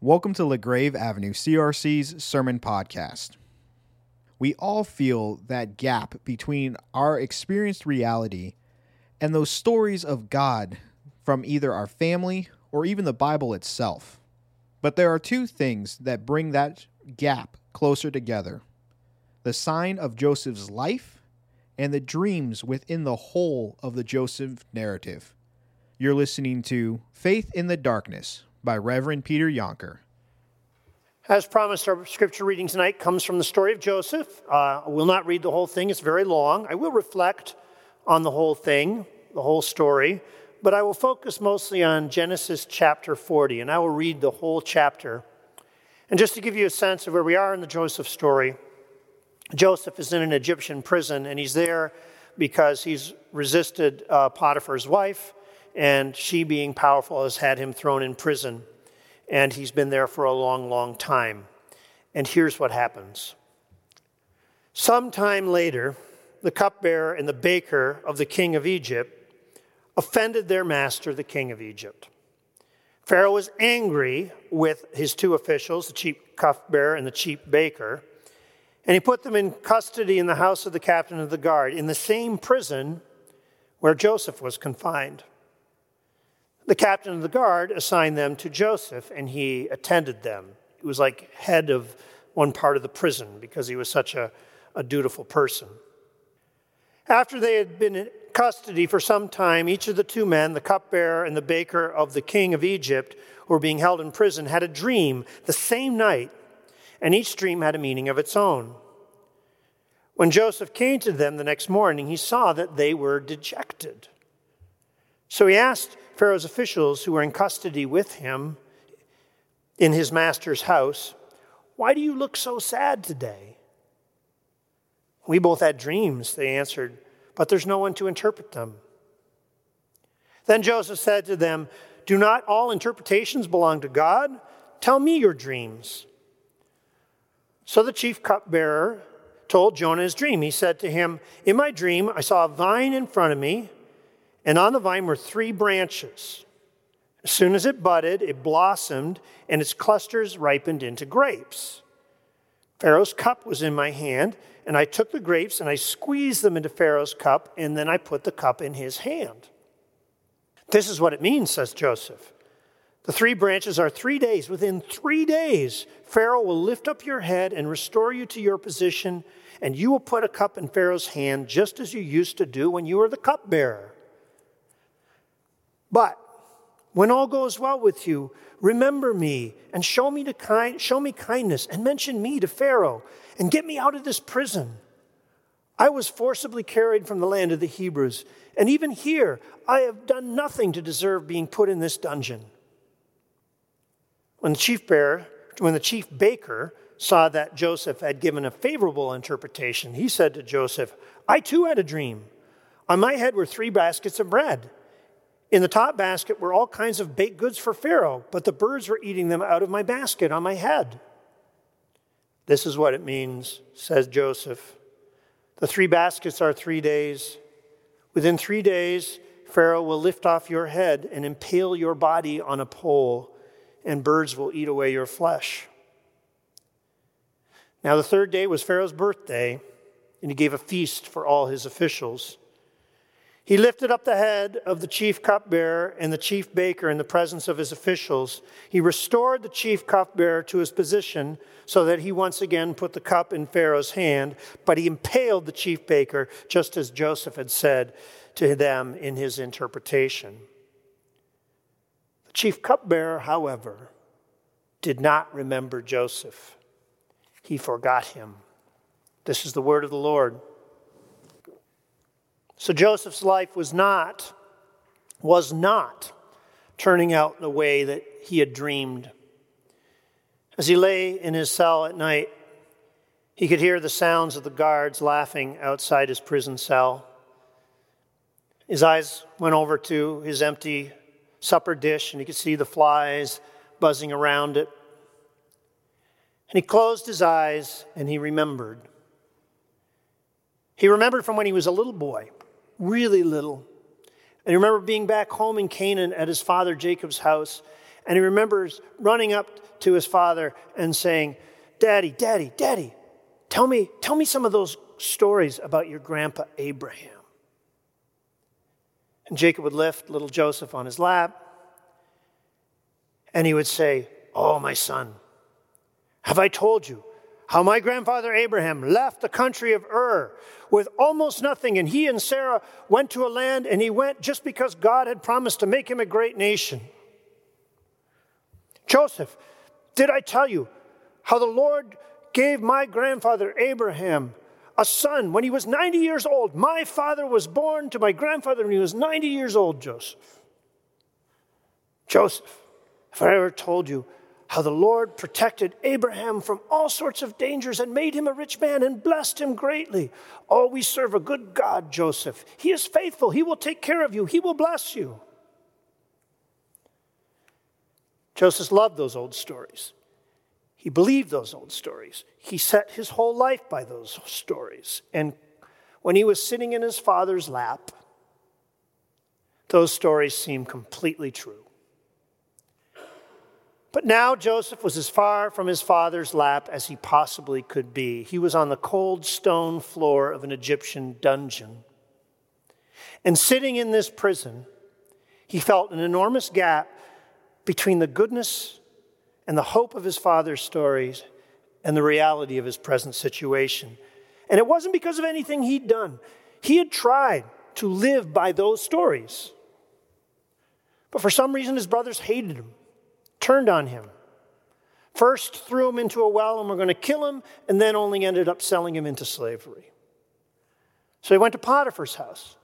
Welcome to LaGrave Avenue CRC's Sermon Podcast. We all feel that gap between our experienced reality and those stories of God from either our family or even the Bible itself. But there are two things that bring that gap closer together the sign of Joseph's life and the dreams within the whole of the Joseph narrative. You're listening to Faith in the Darkness by Reverend Peter Yonker. As promised, our scripture reading tonight comes from the story of Joseph. Uh, I will not read the whole thing, it's very long. I will reflect on the whole thing, the whole story, but I will focus mostly on Genesis chapter 40, and I will read the whole chapter. And just to give you a sense of where we are in the Joseph story, Joseph is in an Egyptian prison, and he's there because he's resisted uh, Potiphar's wife and she, being powerful, has had him thrown in prison. And he's been there for a long, long time. And here's what happens. Sometime later, the cupbearer and the baker of the king of Egypt offended their master, the king of Egypt. Pharaoh was angry with his two officials, the chief cupbearer and the chief baker, and he put them in custody in the house of the captain of the guard, in the same prison where Joseph was confined. The captain of the guard assigned them to Joseph, and he attended them. He was like head of one part of the prison because he was such a, a dutiful person. After they had been in custody for some time, each of the two men, the cupbearer and the baker of the king of Egypt, who were being held in prison, had a dream the same night, and each dream had a meaning of its own. When Joseph came to them the next morning, he saw that they were dejected. So he asked Pharaoh's officials who were in custody with him in his master's house, Why do you look so sad today? We both had dreams, they answered, but there's no one to interpret them. Then Joseph said to them, Do not all interpretations belong to God? Tell me your dreams. So the chief cupbearer told Jonah his dream. He said to him, In my dream, I saw a vine in front of me and on the vine were three branches. As soon as it budded, it blossomed, and its clusters ripened into grapes. Pharaoh's cup was in my hand, and I took the grapes and I squeezed them into Pharaoh's cup, and then I put the cup in his hand. This is what it means, says Joseph. The three branches are three days. Within three days, Pharaoh will lift up your head and restore you to your position, and you will put a cup in Pharaoh's hand just as you used to do when you were the cupbearer. But when all goes well with you, remember me and show me, to kind, show me kindness and mention me to Pharaoh and get me out of this prison. I was forcibly carried from the land of the Hebrews, and even here I have done nothing to deserve being put in this dungeon. When the chief bearer, when the chief baker saw that Joseph had given a favorable interpretation, he said to Joseph, I too had a dream. On my head were three baskets of bread. In the top basket were all kinds of baked goods for Pharaoh, but the birds were eating them out of my basket on my head. This is what it means, says Joseph. The three baskets are three days. Within three days, Pharaoh will lift off your head and impale your body on a pole, and birds will eat away your flesh. Now, the third day was Pharaoh's birthday, and he gave a feast for all his officials. He lifted up the head of the chief cupbearer and the chief baker in the presence of his officials. He restored the chief cupbearer to his position so that he once again put the cup in Pharaoh's hand, but he impaled the chief baker just as Joseph had said to them in his interpretation. The chief cupbearer, however, did not remember Joseph. He forgot him. This is the word of the Lord. So Joseph's life was not, was not turning out the way that he had dreamed. As he lay in his cell at night, he could hear the sounds of the guards laughing outside his prison cell. His eyes went over to his empty supper dish, and he could see the flies buzzing around it. And he closed his eyes and he remembered. He remembered from when he was a little boy really little. And he remember being back home in Canaan at his father Jacob's house, And he remembers running up to his father and saying, Daddy, Daddy, Daddy, tell me, tell me some of those stories about your grandpa Abraham. And Jacob would lift little Joseph on his lap, and he would say, Oh, my son, have I told you how my grandfather Abraham left the country of Ur with almost nothing, and he and Sarah went to a land, and he went just because God had promised to make him a great nation? Joseph, did I tell you how the Lord gave my grandfather Abraham a son when he was 90 years old? My father was born to my grandfather when he was 90 years old, Joseph. Joseph, if I ever told you how the Lord protected Abraham from all sorts of dangers and made him a rich man and blessed him greatly. Oh, we serve a good God, Joseph. He is faithful. He will take care of you, He will bless you. Joseph loved those old stories. He believed those old stories. He set his whole life by those stories. And when he was sitting in his father's lap, those stories seemed completely true. But now Joseph was as far from his father's lap as he possibly could be. He was on the cold stone floor of an Egyptian dungeon. And sitting in this prison, he felt an enormous gap between the goodness and the hope of his father's stories and the reality of his present situation. And it wasn't because of anything he'd done. He had tried to live by those stories. But for some reason, his brothers hated him, turned on him. First, threw him into a well and were going to kill him, and then only ended up selling him into slavery. So he went to Potiphar's house.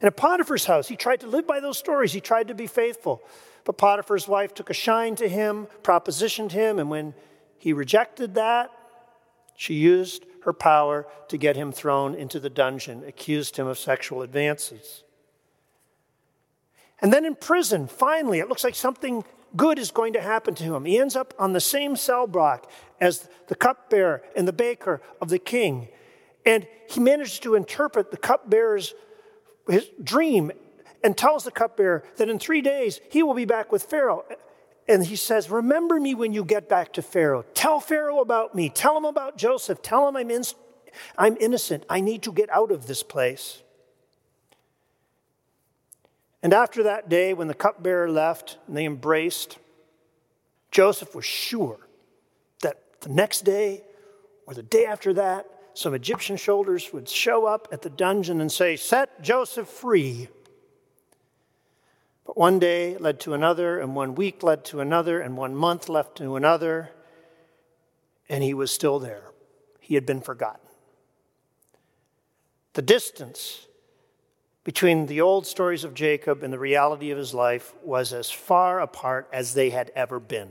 And at Potiphar's house, he tried to live by those stories. He tried to be faithful. But Potiphar's wife took a shine to him, propositioned him, and when he rejected that, she used her power to get him thrown into the dungeon, accused him of sexual advances. And then in prison, finally, it looks like something good is going to happen to him. He ends up on the same cell block as the cupbearer and the baker of the king. And he manages to interpret the cupbearer's his dream and tells the cupbearer that in three days he will be back with Pharaoh. And he says, Remember me when you get back to Pharaoh. Tell Pharaoh about me. Tell him about Joseph. Tell him I'm, in, I'm innocent. I need to get out of this place. And after that day, when the cupbearer left and they embraced, Joseph was sure that the next day or the day after that, some Egyptian soldiers would show up at the dungeon and say, Set Joseph free. But one day led to another, and one week led to another, and one month led to another, and he was still there. He had been forgotten. The distance between the old stories of Jacob and the reality of his life was as far apart as they had ever been.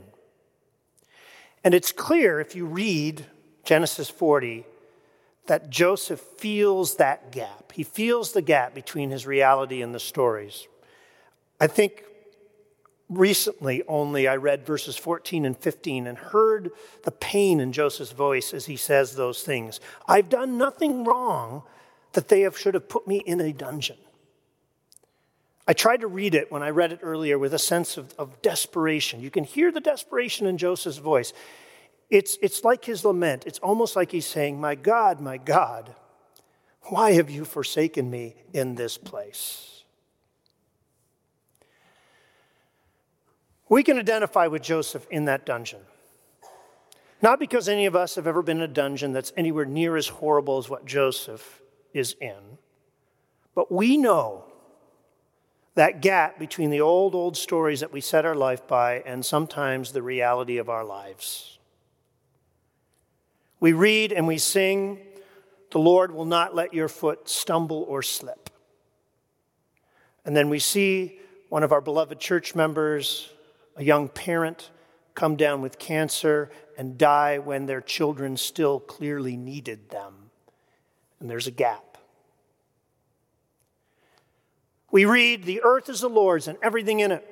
And it's clear if you read Genesis 40 that Joseph feels that gap. He feels the gap between his reality and the stories. I think recently only I read verses 14 and 15 and heard the pain in Joseph's voice as he says those things. I've done nothing wrong that they have, should have put me in a dungeon. I tried to read it when I read it earlier with a sense of, of desperation. You can hear the desperation in Joseph's voice. It's, it's like his lament. It's almost like he's saying, My God, my God, why have you forsaken me in this place? We can identify with Joseph in that dungeon. Not because any of us have ever been in a dungeon that's anywhere near as horrible as what Joseph is in, but we know that gap between the old, old stories that we set our life by and sometimes the reality of our lives. We read and we sing, The Lord will not let your foot stumble or slip. And then we see one of our beloved church members a young parent come down with cancer and die when their children still clearly needed them. And there's a gap. We read, The earth is the Lord's and everything in it.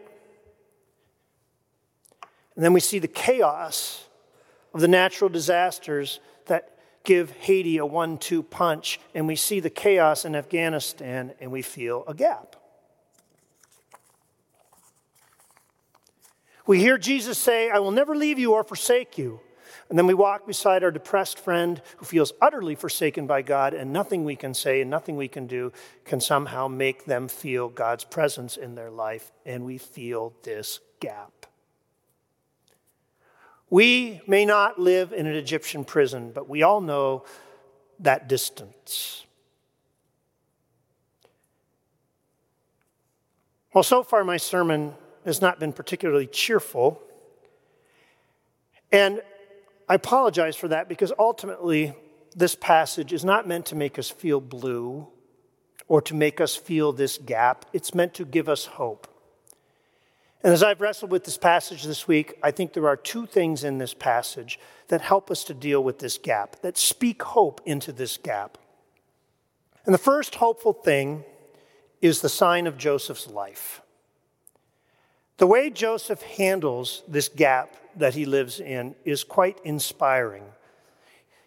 And then we see the chaos of the natural disasters that give Haiti a one two punch. And we see the chaos in Afghanistan and we feel a gap. We hear Jesus say, I will never leave you or forsake you. And then we walk beside our depressed friend who feels utterly forsaken by God, and nothing we can say and nothing we can do can somehow make them feel God's presence in their life, and we feel this gap. We may not live in an Egyptian prison, but we all know that distance. Well, so far, my sermon has not been particularly cheerful. And I apologize for that because ultimately, this passage is not meant to make us feel blue or to make us feel this gap. It's meant to give us hope. And as I've wrestled with this passage this week, I think there are two things in this passage that help us to deal with this gap, that speak hope into this gap. And the first hopeful thing is the sign of Joseph's life. The way Joseph handles this gap that he lives in is quite inspiring.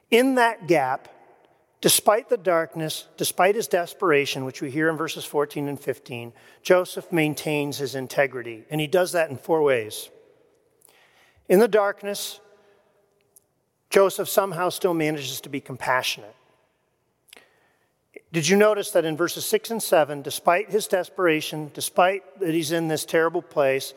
In that gap, despite the darkness, despite his desperation, which we hear in verses 14 and 15, Joseph maintains his integrity. And he does that in four ways. In the darkness, Joseph somehow still manages to be compassionate. Did you notice that in verses 6 and 7, despite his desperation, despite that he's in this terrible place,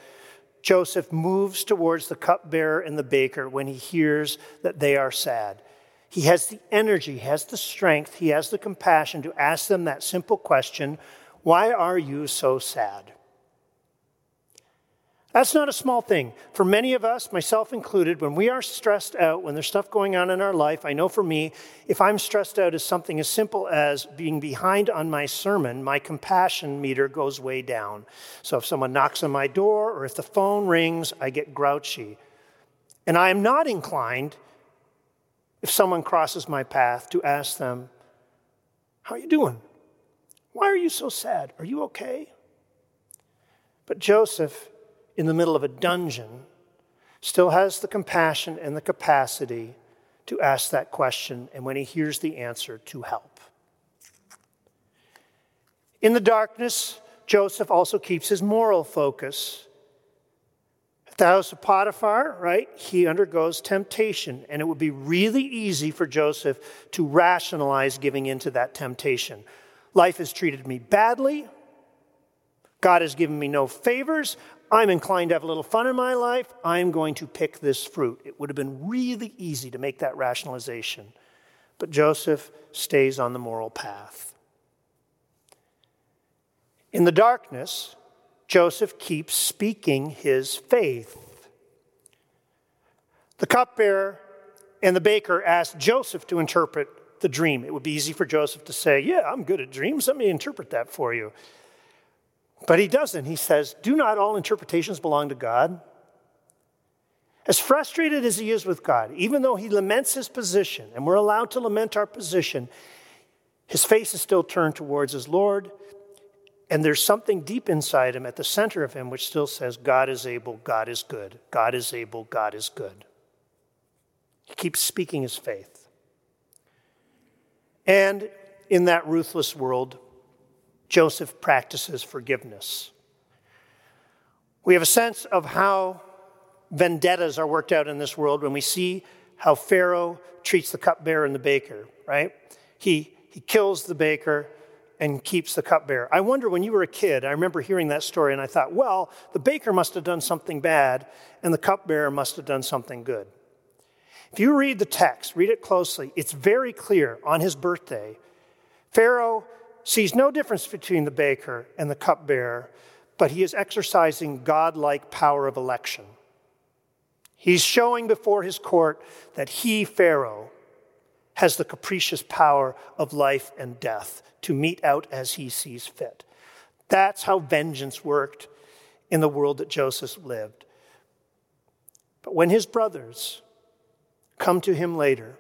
Joseph moves towards the cupbearer and the baker when he hears that they are sad. He has the energy, he has the strength, he has the compassion to ask them that simple question Why are you so sad? That's not a small thing. For many of us, myself included, when we are stressed out, when there's stuff going on in our life, I know for me, if I'm stressed out as something as simple as being behind on my sermon, my compassion meter goes way down. So if someone knocks on my door or if the phone rings, I get grouchy. And I am not inclined, if someone crosses my path, to ask them, How are you doing? Why are you so sad? Are you okay? But Joseph, in the middle of a dungeon still has the compassion and the capacity to ask that question, and when he hears the answer, to help. In the darkness, Joseph also keeps his moral focus. At the house of Potiphar, right, he undergoes temptation, and it would be really easy for Joseph to rationalize giving into that temptation. Life has treated me badly. God has given me no favors. I'm inclined to have a little fun in my life. I'm going to pick this fruit. It would have been really easy to make that rationalization. But Joseph stays on the moral path. In the darkness, Joseph keeps speaking his faith. The cupbearer and the baker asked Joseph to interpret the dream. It would be easy for Joseph to say, Yeah, I'm good at dreams. Let me interpret that for you. But he doesn't. He says, Do not all interpretations belong to God? As frustrated as he is with God, even though he laments his position, and we're allowed to lament our position, his face is still turned towards his Lord, and there's something deep inside him, at the center of him, which still says, God is able, God is good, God is able, God is good. He keeps speaking his faith. And in that ruthless world, Joseph practices forgiveness. We have a sense of how vendettas are worked out in this world when we see how Pharaoh treats the cupbearer and the baker, right? He, he kills the baker and keeps the cupbearer. I wonder when you were a kid, I remember hearing that story and I thought, well, the baker must have done something bad and the cupbearer must have done something good. If you read the text, read it closely, it's very clear on his birthday, Pharaoh sees no difference between the baker and the cupbearer, but he is exercising godlike power of election. He's showing before his court that he, Pharaoh, has the capricious power of life and death to mete out as he sees fit. That's how vengeance worked in the world that Joseph lived. But when his brothers come to him later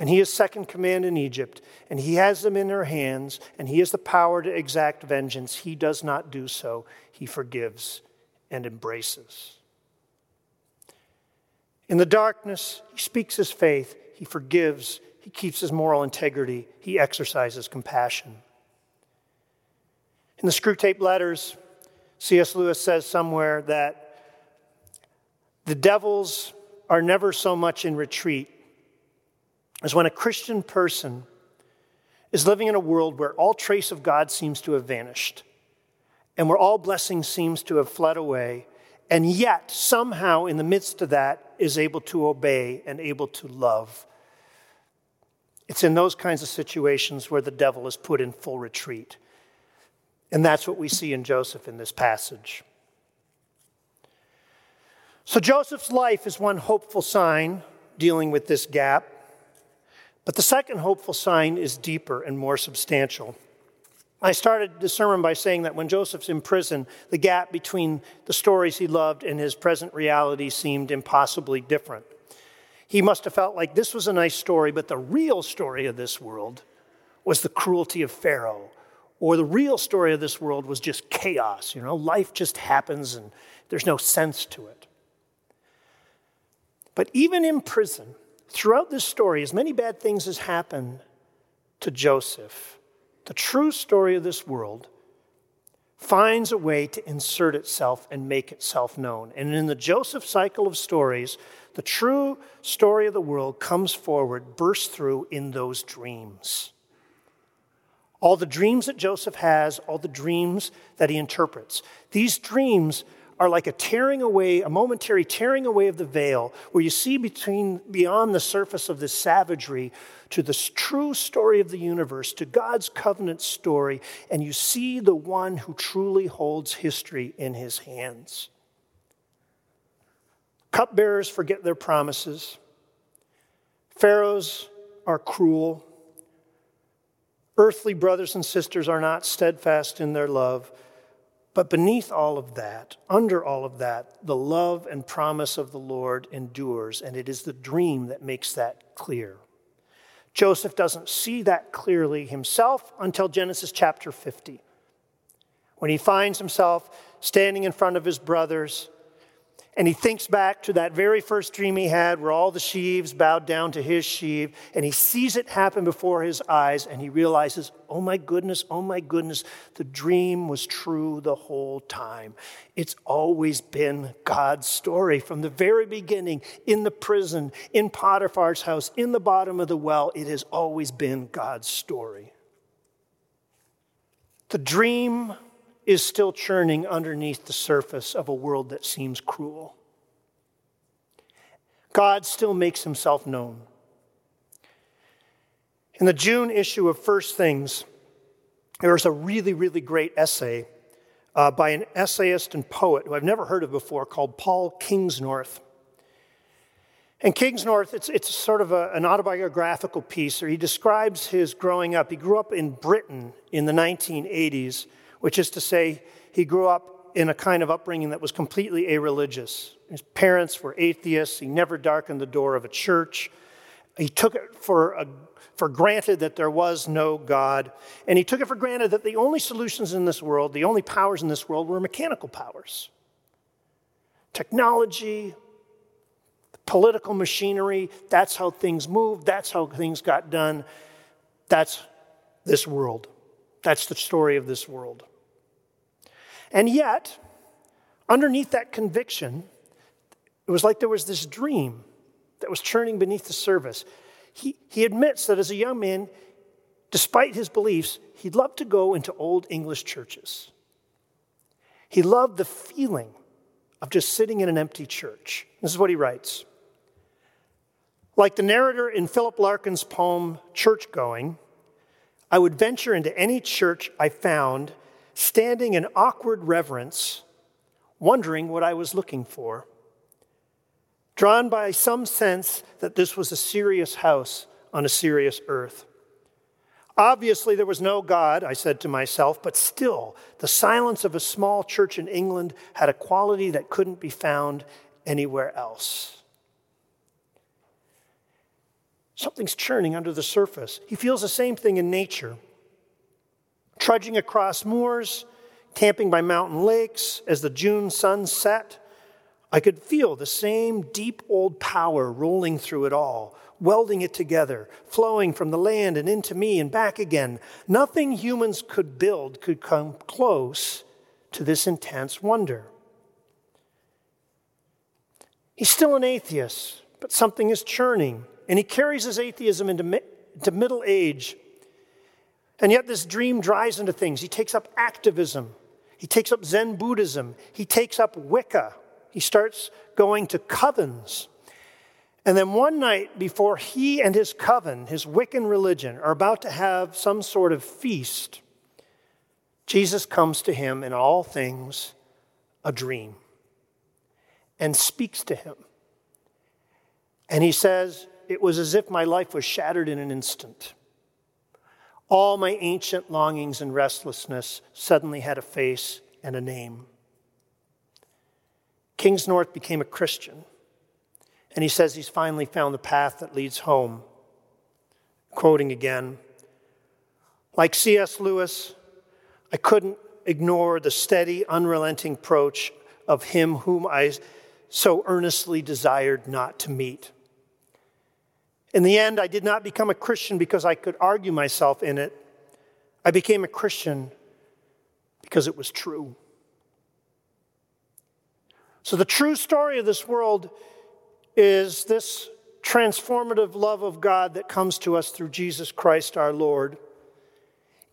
and he is second command in Egypt, and he has them in their hands, and he has the power to exact vengeance. He does not do so. He forgives and embraces. In the darkness, he speaks his faith, he forgives, he keeps his moral integrity, he exercises compassion. In the Screwtape Letters, C.S. Lewis says somewhere that the devils are never so much in retreat as when a Christian person is living in a world where all trace of God seems to have vanished and where all blessing seems to have fled away, and yet somehow in the midst of that is able to obey and able to love. It's in those kinds of situations where the devil is put in full retreat. And that's what we see in Joseph in this passage. So Joseph's life is one hopeful sign dealing with this gap. But the second hopeful sign is deeper and more substantial. I started the sermon by saying that when Joseph's in prison, the gap between the stories he loved and his present reality seemed impossibly different. He must have felt like this was a nice story, but the real story of this world was the cruelty of Pharaoh, or the real story of this world was just chaos. You know, life just happens and there's no sense to it. But even in prison, throughout this story, as many bad things as happened to Joseph, the true story of this world finds a way to insert itself and make itself known. And in the Joseph cycle of stories, the true story of the world comes forward, bursts through in those dreams. All the dreams that Joseph has, all the dreams that he interprets. These dreams are like a tearing away, a momentary tearing away of the veil, where you see between, beyond the surface of this savagery to the true story of the universe, to God's covenant story, and you see the one who truly holds history in his hands. Cupbearers forget their promises. Pharaohs are cruel. Earthly brothers and sisters are not steadfast in their love. But beneath all of that, under all of that, the love and promise of the Lord endures, and it is the dream that makes that clear. Joseph doesn't see that clearly himself until Genesis chapter 50, when he finds himself standing in front of his brothers and he thinks back to that very first dream he had where all the sheaves bowed down to his sheaf, and he sees it happen before his eyes, and he realizes, oh my goodness, oh my goodness, the dream was true the whole time. It's always been God's story from the very beginning, in the prison, in Potiphar's house, in the bottom of the well. It has always been God's story. The dream is still churning underneath the surface of a world that seems cruel. God still makes himself known. In the June issue of First Things, there was a really, really great essay uh, by an essayist and poet who I've never heard of before called Paul Kingsnorth. And Kingsnorth, it's, it's sort of a, an autobiographical piece where he describes his growing up. He grew up in Britain in the 1980s which is to say, he grew up in a kind of upbringing that was completely irreligious. His parents were atheists. He never darkened the door of a church. He took it for, a, for granted that there was no God. And he took it for granted that the only solutions in this world, the only powers in this world, were mechanical powers technology, political machinery. That's how things moved. That's how things got done. That's this world. That's the story of this world. And yet, underneath that conviction, it was like there was this dream that was churning beneath the surface. He, he admits that as a young man, despite his beliefs, he loved to go into old English churches. He loved the feeling of just sitting in an empty church. This is what he writes. Like the narrator in Philip Larkin's poem, Church Going, I would venture into any church I found standing in awkward reverence, wondering what I was looking for, drawn by some sense that this was a serious house on a serious earth. Obviously, there was no God, I said to myself, but still, the silence of a small church in England had a quality that couldn't be found anywhere else. Something's churning under the surface. He feels the same thing in nature trudging across moors, camping by mountain lakes as the June sun set. I could feel the same deep old power rolling through it all, welding it together, flowing from the land and into me and back again. Nothing humans could build could come close to this intense wonder. He's still an atheist, but something is churning, and he carries his atheism into, into middle age. And yet, this dream dries into things. He takes up activism, he takes up Zen Buddhism, he takes up Wicca, he starts going to covens. And then one night before he and his coven, his Wiccan religion, are about to have some sort of feast, Jesus comes to him in all things a dream and speaks to him. And he says, It was as if my life was shattered in an instant. All my ancient longings and restlessness suddenly had a face and a name. Kingsnorth became a Christian, and he says he's finally found the path that leads home. Quoting again, like C.S. Lewis, I couldn't ignore the steady, unrelenting approach of him whom I so earnestly desired not to meet. In the end, I did not become a Christian because I could argue myself in it. I became a Christian because it was true. So, the true story of this world is this transformative love of God that comes to us through Jesus Christ our Lord.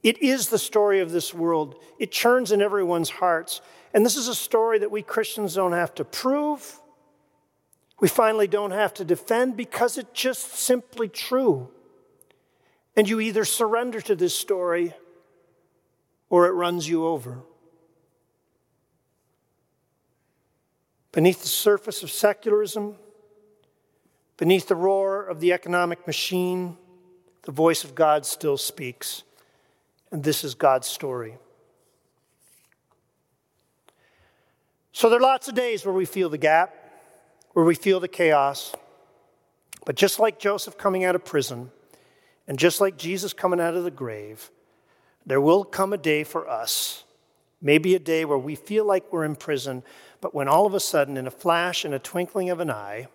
It is the story of this world, it churns in everyone's hearts. And this is a story that we Christians don't have to prove. We finally don't have to defend because it's just simply true. And you either surrender to this story or it runs you over. Beneath the surface of secularism, beneath the roar of the economic machine, the voice of God still speaks. And this is God's story. So there are lots of days where we feel the gap, where we feel the chaos. But just like Joseph coming out of prison, and just like Jesus coming out of the grave, there will come a day for us, maybe a day where we feel like we're in prison, but when all of a sudden, in a flash, in a twinkling of an eye,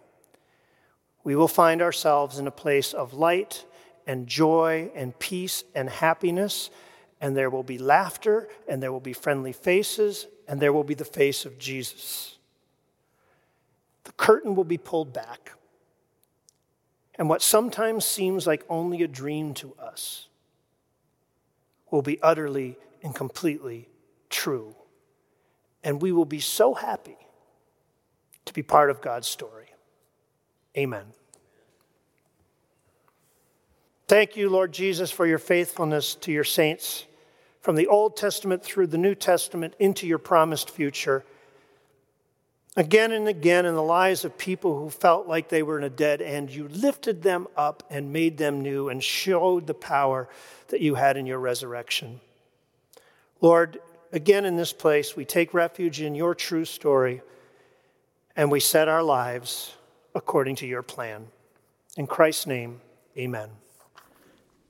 we will find ourselves in a place of light and joy and peace and happiness, and there will be laughter, and there will be friendly faces, and there will be the face of Jesus. The curtain will be pulled back, and what sometimes seems like only a dream to us will be utterly and completely true and we will be so happy to be part of God's story. Amen. Thank you, Lord Jesus, for your faithfulness to your saints from the Old Testament through the New Testament into your promised future. Again and again, in the lives of people who felt like they were in a dead end, you lifted them up and made them new and showed the power that you had in your resurrection. Lord, again in this place, we take refuge in your true story and we set our lives according to your plan. In Christ's name, amen.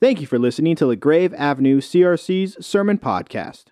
Thank you for listening to LaGrave Avenue CRC's Sermon Podcast.